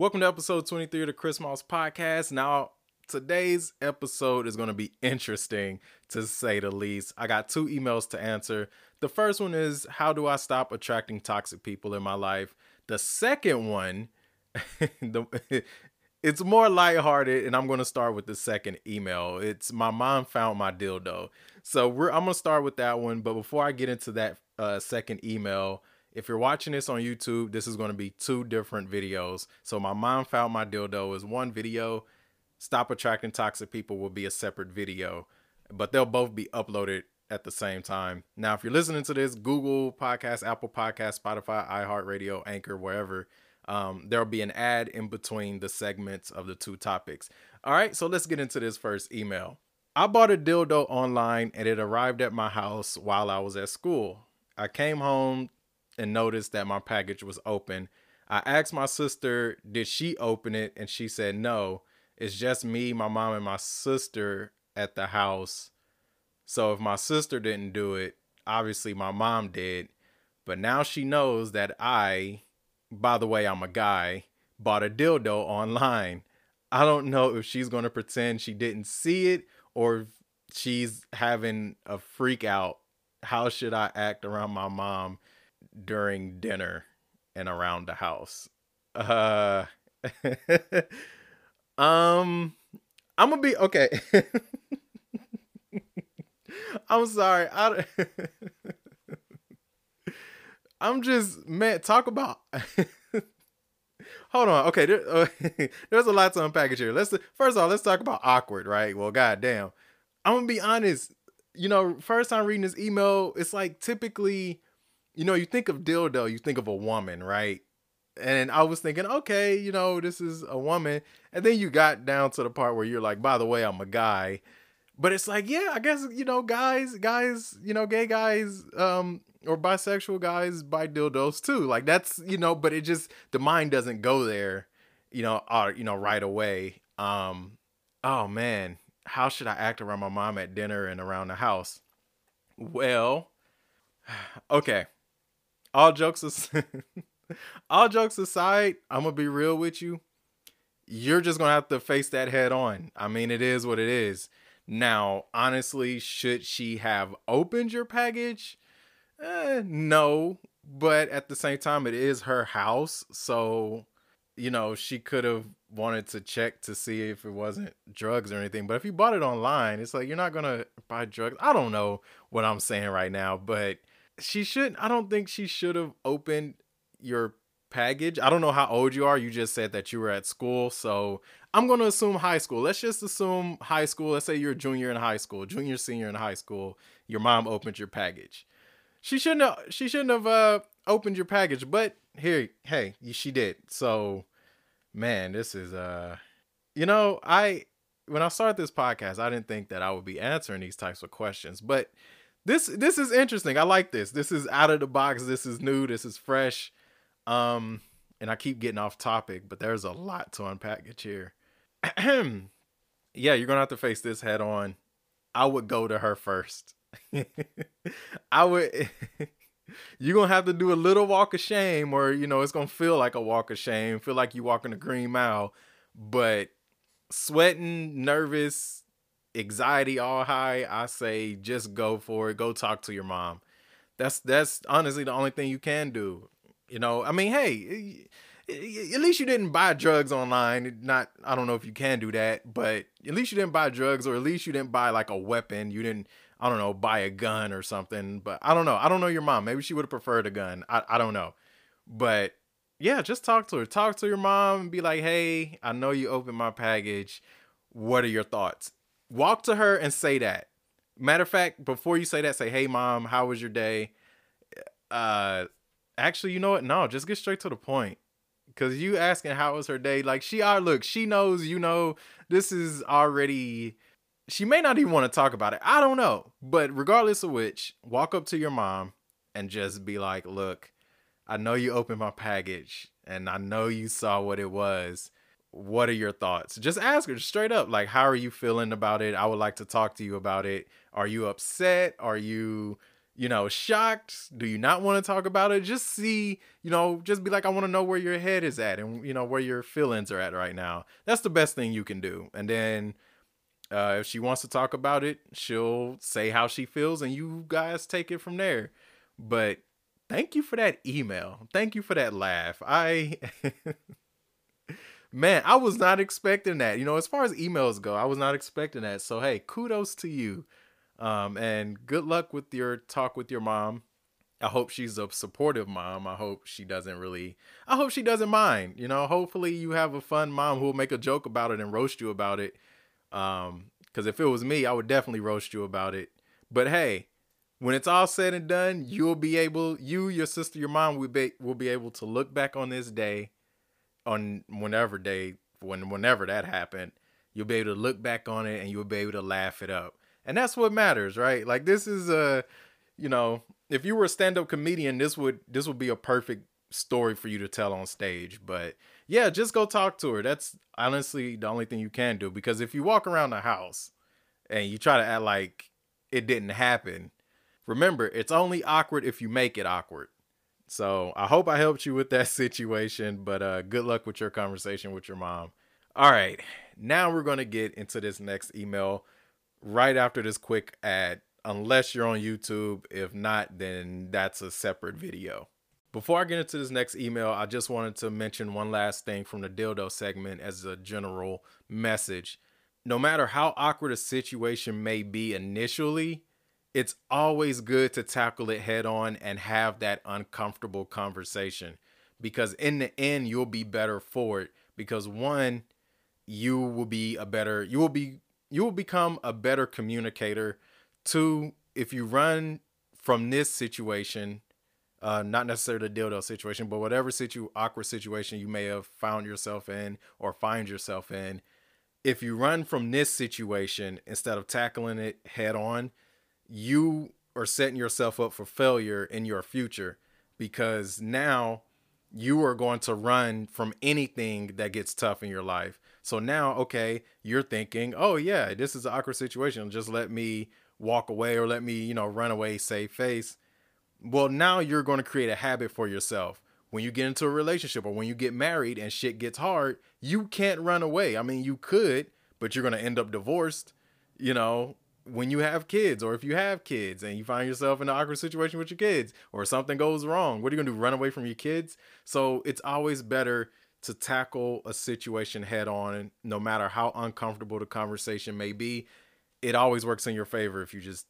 Welcome to episode 23 of the Chris Moss Podcast. Now, today's episode is going to be interesting to say the least. I got two emails to answer. The first one is How do I stop attracting toxic people in my life? The second one, the, it's more lighthearted, and I'm going to start with the second email. It's My mom found my dildo. So I'm going to start with that one. But before I get into that uh, second email, if you're watching this on YouTube, this is going to be two different videos. So my mom found my dildo is one video. Stop attracting toxic people will be a separate video, but they'll both be uploaded at the same time. Now, if you're listening to this, Google Podcast, Apple Podcast, Spotify, iHeartRadio, Anchor, wherever, um, there'll be an ad in between the segments of the two topics. All right, so let's get into this first email. I bought a dildo online and it arrived at my house while I was at school. I came home and noticed that my package was open. I asked my sister, did she open it? And she said, no, it's just me, my mom, and my sister at the house. So if my sister didn't do it, obviously my mom did. But now she knows that I, by the way, I'm a guy, bought a dildo online. I don't know if she's going to pretend she didn't see it or she's having a freak out. How should I act around my mom during dinner and around the house. Uh um I'm gonna be okay. I'm sorry. I I'm just man talk about Hold on. Okay, there, uh, there's a lot to unpack here. Let's first of all, let's talk about awkward, right? Well, goddamn. I'm gonna be honest. You know, first time reading this email, it's like typically you know, you think of dildo, you think of a woman, right? And I was thinking, okay, you know, this is a woman. And then you got down to the part where you're like, by the way, I'm a guy. But it's like, yeah, I guess, you know, guys, guys, you know, gay guys, um, or bisexual guys buy dildos too. Like that's, you know, but it just the mind doesn't go there, you know, or, you know, right away. Um, oh man, how should I act around my mom at dinner and around the house? Well, okay all jokes aside, all jokes aside, I'm gonna be real with you. You're just gonna have to face that head on. I mean, it is what it is. Now, honestly, should she have opened your package? Eh, no, but at the same time, it is her house, so you know she could have wanted to check to see if it wasn't drugs or anything. But if you bought it online, it's like you're not gonna buy drugs. I don't know what I'm saying right now, but she should I don't think she should have opened your package. I don't know how old you are. You just said that you were at school, so I'm going to assume high school. Let's just assume high school. Let's say you're a junior in high school, junior senior in high school. Your mom opened your package. She shouldn't have she shouldn't have uh opened your package, but here hey, she did. So man, this is uh you know, I when I started this podcast, I didn't think that I would be answering these types of questions, but this this is interesting. I like this. This is out of the box. This is new. This is fresh. Um, and I keep getting off topic, but there's a lot to unpackage here. yeah, you're gonna have to face this head on. I would go to her first. I would. you're gonna have to do a little walk of shame, or you know, it's gonna feel like a walk of shame. Feel like you walking a green mile, but sweating, nervous, anxiety all high, I say just go for it. Go talk to your mom. That's that's honestly the only thing you can do. You know, I mean, hey, at least you didn't buy drugs online. Not, I don't know if you can do that, but at least you didn't buy drugs, or at least you didn't buy like a weapon. You didn't, I don't know, buy a gun or something. But I don't know. I don't know your mom. Maybe she would have preferred a gun. I, I don't know. But yeah, just talk to her. Talk to your mom and be like, hey, I know you opened my package. What are your thoughts? Walk to her and say that. Matter of fact, before you say that, say, "Hey, mom, how was your day?" Uh, actually, you know what? No, just get straight to the point. Cause you asking how was her day, like she are look, she knows, you know, this is already. She may not even want to talk about it. I don't know, but regardless of which, walk up to your mom and just be like, "Look, I know you opened my package, and I know you saw what it was." What are your thoughts? Just ask her straight up, like, how are you feeling about it? I would like to talk to you about it. Are you upset? Are you, you know, shocked? Do you not want to talk about it? Just see, you know, just be like, I want to know where your head is at and, you know, where your feelings are at right now. That's the best thing you can do. And then uh, if she wants to talk about it, she'll say how she feels and you guys take it from there. But thank you for that email. Thank you for that laugh. I. Man, I was not expecting that. You know, as far as emails go, I was not expecting that. So hey, kudos to you. Um, and good luck with your talk with your mom. I hope she's a supportive mom. I hope she doesn't really I hope she doesn't mind. You know, hopefully you have a fun mom who will make a joke about it and roast you about it. Um, because if it was me, I would definitely roast you about it. But hey, when it's all said and done, you'll be able, you, your sister, your mom will be will be able to look back on this day, on whenever day, when whenever that happened, you'll be able to look back on it and you'll be able to laugh it up and that's what matters, right? Like this is a, you know, if you were a stand-up comedian, this would this would be a perfect story for you to tell on stage. But yeah, just go talk to her. That's honestly the only thing you can do because if you walk around the house and you try to act like it didn't happen, remember it's only awkward if you make it awkward. So I hope I helped you with that situation, but uh, good luck with your conversation with your mom. All right, now we're gonna get into this next email right after this quick ad, unless you're on YouTube. If not, then that's a separate video. Before I get into this next email, I just wanted to mention one last thing from the dildo segment as a general message. No matter how awkward a situation may be initially, it's always good to tackle it head on and have that uncomfortable conversation because in the end, you'll be better for it. Because one, you will be a better, you will be you will become a better communicator. Two, if you run from this situation, uh, not necessarily the dildo situation, but whatever situ awkward situation you may have found yourself in or find yourself in, if you run from this situation instead of tackling it head on, you are setting yourself up for failure in your future because now you are going to run from anything that gets tough in your life. So now, okay, you're thinking, oh yeah, this is an awkward situation. Just let me walk away or let me, you know, run away, save face. Well, now you're going to create a habit for yourself. When you get into a relationship or when you get married and shit gets hard, you can't run away. I mean, you could, but you're going to end up divorced, you know, when you have kids or if you have kids and you find yourself in an awkward situation with your kids or something goes wrong, what are you going to do? Run away from your kids? So it's always better to tackle a situation head on, no matter how uncomfortable the conversation may be. It always works in your favor if you just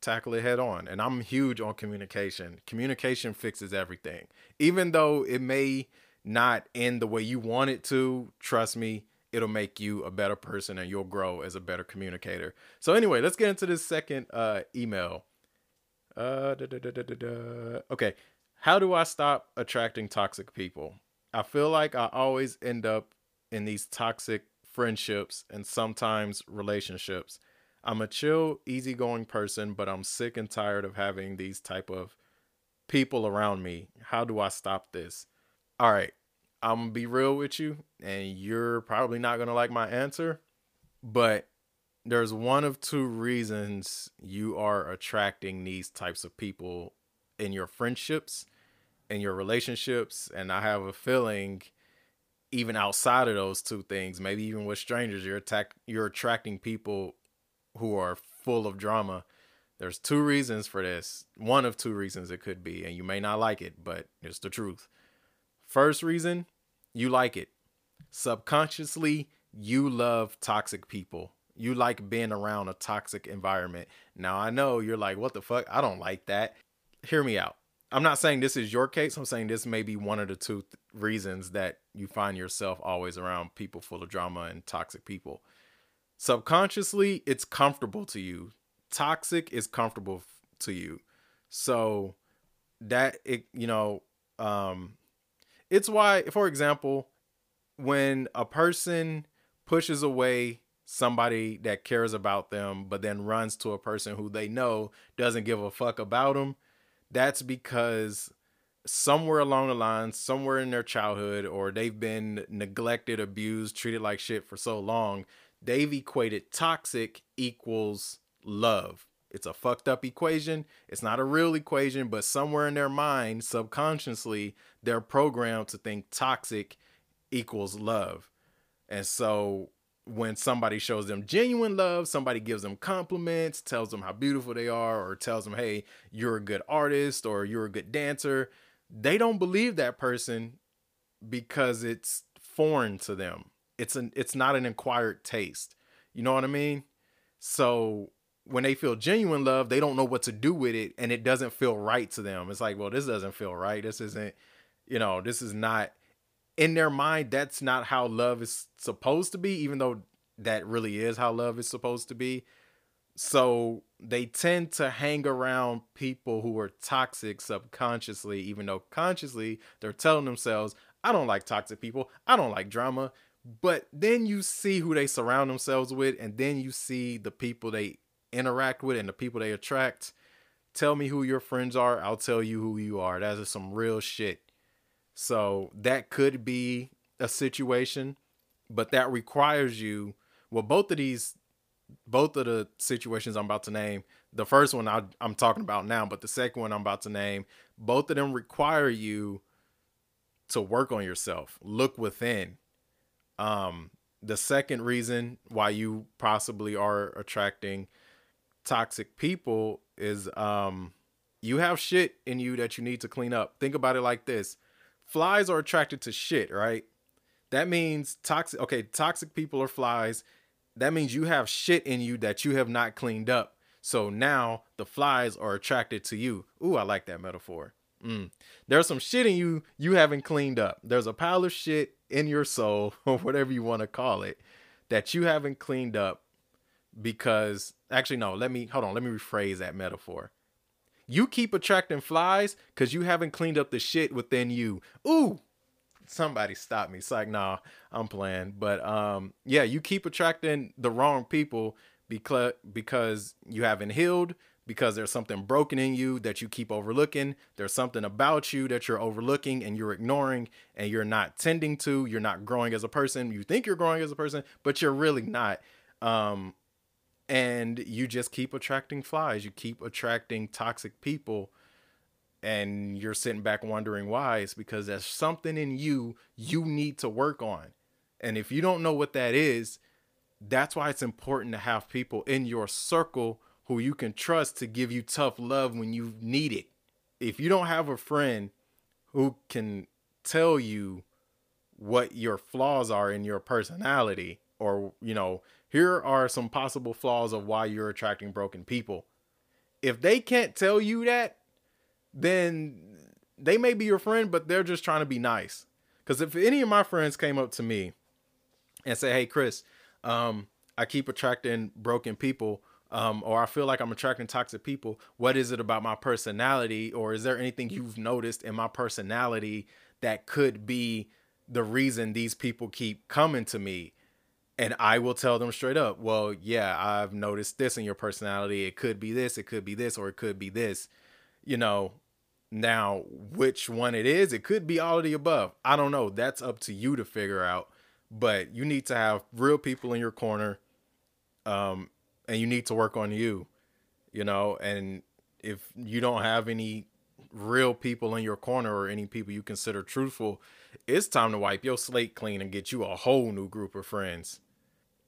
tackle it head on. And I'm huge on communication. Communication fixes everything. Even though it may not end the way you want it to, trust me, it'll make you a better person and you'll grow as a better communicator. So anyway, let's get into this second uh, email. Uh, da, da, da, okay, how do I stop attracting toxic people? I feel like I always end up in these toxic friendships and sometimes relationships. I'm a chill, easygoing person, but I'm sick and tired of having these type of people around me. How do I stop this? All right, I'm gonna be real with you, and you're probably not gonna like my answer, but there's one of two reasons you are attracting these types of people in your friendships in your relationships and i have a feeling even outside of those two things maybe even with strangers you're attack you're attracting people who are full of drama. There's two reasons for this. One of two reasons it could be and you may not like it but it's the truth. First reason you like it subconsciously you love toxic people you like being around a toxic environment now i know you're like what the fuck i don't like that hear me out I'm not saying this is your case. I'm saying this may be one of the two th- reasons that you find yourself always around people full of drama and toxic people. Subconsciously, it's comfortable to you. Toxic is comfortable f- to you. So that it, you know, um it's why for example, when a person pushes away somebody that cares about them but then runs to a person who they know doesn't give a fuck about them that's because somewhere along the line, somewhere in their childhood, or they've been neglected, abused, treated like shit for so long, they've equated toxic equals love. It's a fucked up equation. It's not a real equation, but somewhere in their mind, subconsciously, they're programmed to think toxic equals love. And so when somebody shows them genuine love, somebody gives them compliments, tells them how beautiful they are, or tells them, hey, you're a good artist or you're a good dancer, they don't believe that person because it's foreign to them. It's an it's not an acquired taste. You know what I mean? So when they feel genuine love, they don't know what to do with it and it doesn't feel right to them. It's like, well, this doesn't feel right. This isn't, you know, this is not in their mind, that's not how love is supposed to be, even though that really is how love is supposed to be. So they tend to hang around people who are toxic subconsciously, even though consciously they're telling themselves, I don't like toxic people. I don't like drama. But then you see who they surround themselves with, and then you see the people they interact with and the people they attract. Tell me who your friends are. I'll tell you who you are. That is some real shit. So that could be a situation, but that requires you. Well, both of these, both of the situations I'm about to name, the first one I, am talking about now, but the second one I'm about to name, both of them require you to work on yourself, look within. Um, the second reason why you possibly are attracting toxic people is um, you have shit in you that you need to clean up. Think about it like this flies are attracted to shit, right? That means toxic. Okay, toxic people are flies. That means you have shit in you that you have not cleaned up. So now the flies are attracted to you. Ooh, I like that metaphor. Mm. There's some shit in you you haven't cleaned up. There's a pile of shit in your soul, or whatever you want to call it, that you haven't cleaned up because actually no, let me hold on, let me rephrase that metaphor. You keep attracting flies because you haven't cleaned up the shit within you. Ooh, somebody stop me. It's like, nah, I'm playing. But um, yeah, you keep attracting the wrong people because because you haven't healed, because there's something broken in you that you keep overlooking. There's something about you that you're overlooking and you're ignoring and you're not tending to. You're not growing as a person. You think you're growing as a person, but you're really not. Um, and you just keep attracting flies you keep attracting toxic people and you're sitting back wondering why it's because there's something in you you need to work on. And if you don't know what that is that's why it's important to have people in your circle who you can trust to give you tough love when you need it. If you don't have a friend who can tell you what your flaws are in your personality or you know here are some possible flaws of why you're attracting broken people. If they can't tell you that, then they may be your friend, but they're just trying to be nice. Because if any of my friends came up to me and say, "Hey, Chris, um, I keep attracting broken people," um, or I feel like I'm attracting toxic people. What is it about my personality, or is there anything you've noticed in my personality that could be the reason these people keep coming to me? And I will tell them straight up, well, yeah, I've noticed this in your personality. It could be this, it could be this, or it could be this. You know, now which one it is, it could be all of the above. I don't know. That's up to you to figure out. But you need to have real people in your corner. Um, and you need to work on you, you know, and if you don't have any real people in your corner or any people you consider truthful, it's time to wipe your slate clean and get you a whole new group of friends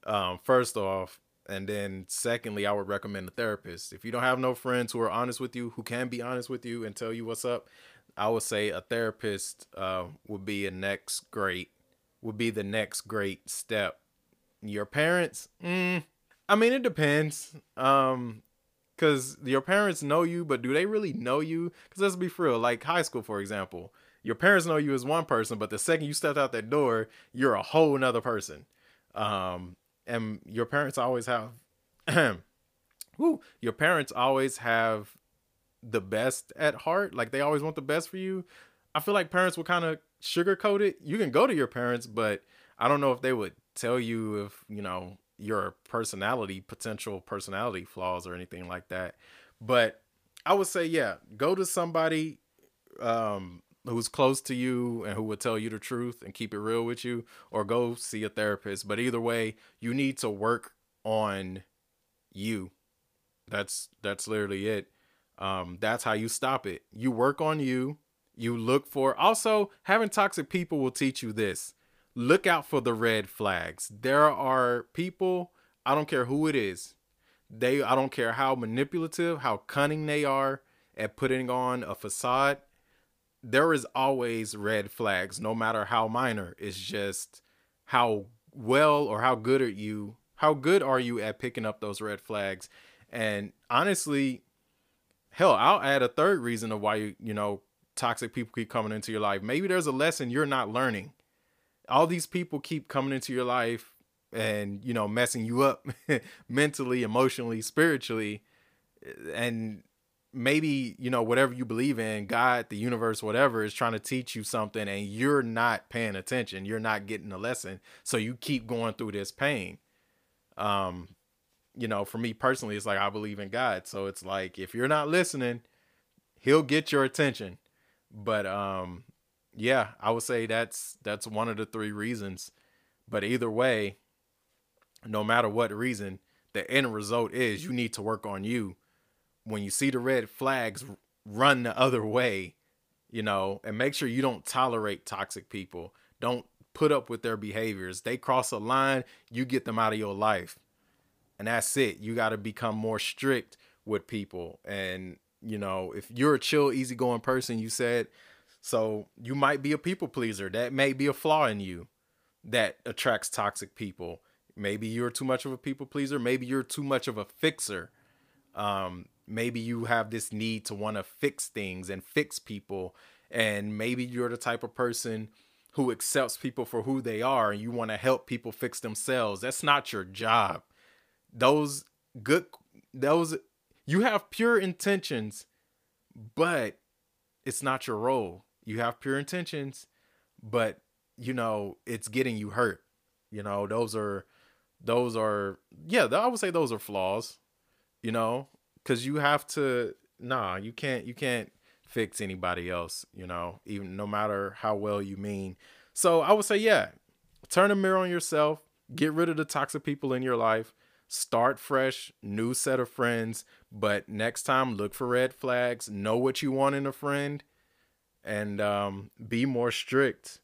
um, first off. And then secondly, I would recommend a therapist. If you don't have no friends who are honest with you, who can be honest with you and tell you what's up, I would say a therapist uh, would be a next great would be the next great step. Your parents, mm, I mean, it depends. Um, because your parents know you, but do they really know you? Because let's be real, like high school, for example, your parents know you as one person, but the second you step out that door, you're a whole nother person. Um, and your parents always have whoo, your parents always have the best at heart. Like they always want the best for you. I feel like parents will kind of sugarcoat it. You can go to your parents, but I don't know if they would tell you if, you know, your personality, potential personality flaws or anything like that. But I would say, yeah, go to somebody um, who's close to you and who will tell you the truth and keep it real with you or go see a therapist but either way you need to work on you That's that's literally it. Um, that's how you stop it. You work on you. You look for also having toxic people will teach you this. Look out for the red flags. There are people, I don't care who it is. They I don't care how manipulative, how cunning they are at putting on a facade. There is always red flags, no matter how minor. It's just how well or how good are you how good are you at picking up those red flags? And honestly hell i'll add a third reason of why you you know toxic people keep coming into your life. Maybe there's a lesson you're not learning. All these people keep coming into your life and you know messing you up mentally emotionally spiritually and maybe you know whatever you believe in god the universe whatever is trying to teach you something and you're not paying attention. You're not getting the lesson. So you keep going through this pain. Um you know for me personally it's like i believe in god. So it's like if you're not listening he'll get your attention. But um yeah i would say that's that's one of the three reasons. But either way no matter what reason the end result is you need to work on you when you see the red flags, run the other way, you know, and make sure you don't tolerate toxic people. Don't put up with their behaviors. They cross a line, you get them out of your life. And that's it. You got to become more strict with people. And, you know, if you're a chill, easygoing person, you said, so you might be a people pleaser. That may be a flaw in you that attracts toxic people. Maybe you're too much of a people pleaser. Maybe you're too much of a fixer. Um, maybe you have this need to want to fix things and fix people and maybe you're the type of person who accepts people for who they are and you want to help people fix themselves. That's not your job. Those good those you have pure intentions but it's not your role. You have pure intentions but you know it's getting you hurt. You know those are those are yeah i would say those are flaws you know because you have to nah you can't you can't fix anybody else you know even no matter how well you mean. So i would say yeah turn a mirror on yourself get rid of the toxic people in your life start fresh new set of friends but next time look for red flags know what you want in a friend and um, be more strict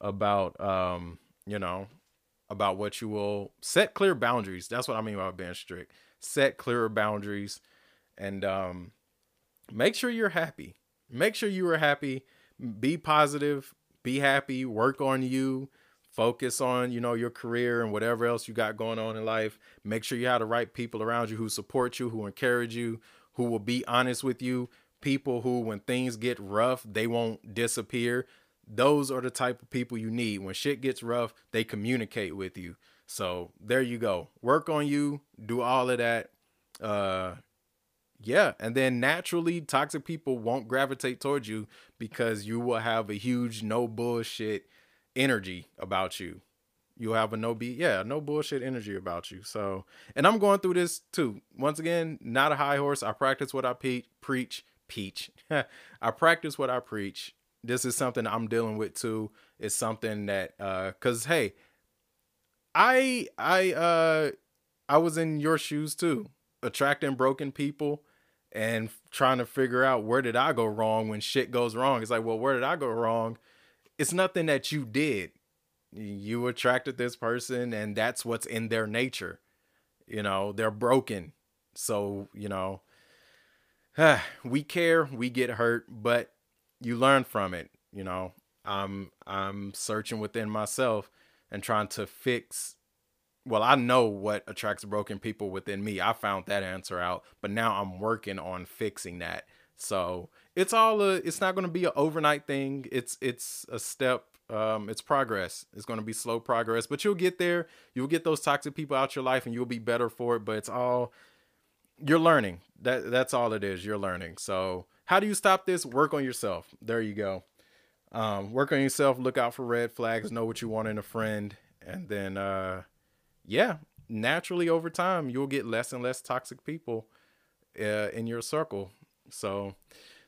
about um, you know about what you will set clear boundaries. That's what i mean by being strict. Set clearer boundaries and um, make sure you're happy. Make sure you are happy. Be positive. Be happy. Work on you. Focus on you know your career and whatever else you got going on in life. Make sure you have the right people around you who support you, who encourage you, who will be honest with you. People who, when things get rough, they won't disappear. Those are the type of people you need. When shit gets rough, they communicate with you. So there you go. Work on you. Do all of that. Uh, yeah, and then naturally, toxic people won't gravitate towards you because you will have a huge no bullshit energy about you. You'll have a no be yeah, no bullshit energy about you. So, and I'm going through this too. Once again, not a high horse. I practice what I pe- preach. Peach. I practice what I preach. This is something I'm dealing with too. It's something that uh cuz hey, I I uh I was in your shoes too, attracting broken people and trying to figure out where did I go wrong when shit goes wrong. It's like, well, where did I go wrong? It's nothing that you did. You attracted this person, and that's what's in their nature. You know, they're broken. So, you know, we care, we get hurt, but you learn from it. You know, I'm I'm searching within myself and trying to fix well, I know what attracts broken people within me. I found that answer out, but now I'm working on fixing that. So it's all a, it's not going to be an overnight thing. It's it's a step. Um, it's progress. It's going to be slow progress, but you'll get there. You'll get those toxic people out your life, and you'll be better for it. But it's all you're learning. That that's all it is. You're learning. So how do you stop this? Work on yourself. There you go. Um, work on yourself. Look out for red flags. Know what you want in a friend, and then uh, yeah, naturally over time you'll get less and less toxic people uh, in your circle. So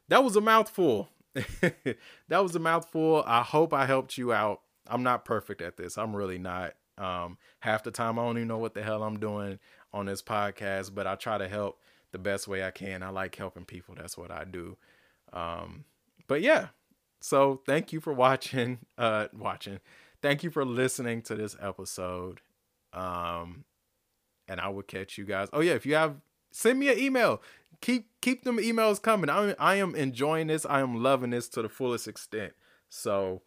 that was a mouthful. that was a mouthful. I hope I helped you out. I'm not perfect at this. I'm really not. Um, half the time I don't even know what the hell I'm doing on this podcast, but I try to help the best way I can. I like helping people. That's what I do. Um, but yeah, so thank you for watching. Uh, watching. Thank you for listening to this episode. Um, and I will catch you guys. Oh yeah, if you have, send me an email. Keep keep them emails coming. I I am enjoying this. I am loving this to the fullest extent. So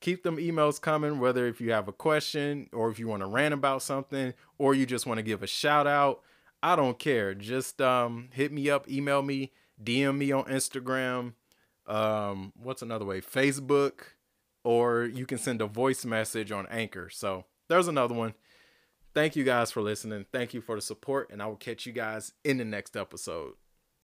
keep them emails coming. Whether if you have a question or if you want to rant about something or you just want to give a shout out, I don't care. Just um, hit me up, email me, DM me on Instagram. Um, what's another way? Facebook, or you can send a voice message on Anchor. So there's another one. Thank you guys for listening. Thank you for the support, and I will catch you guys in the next episode.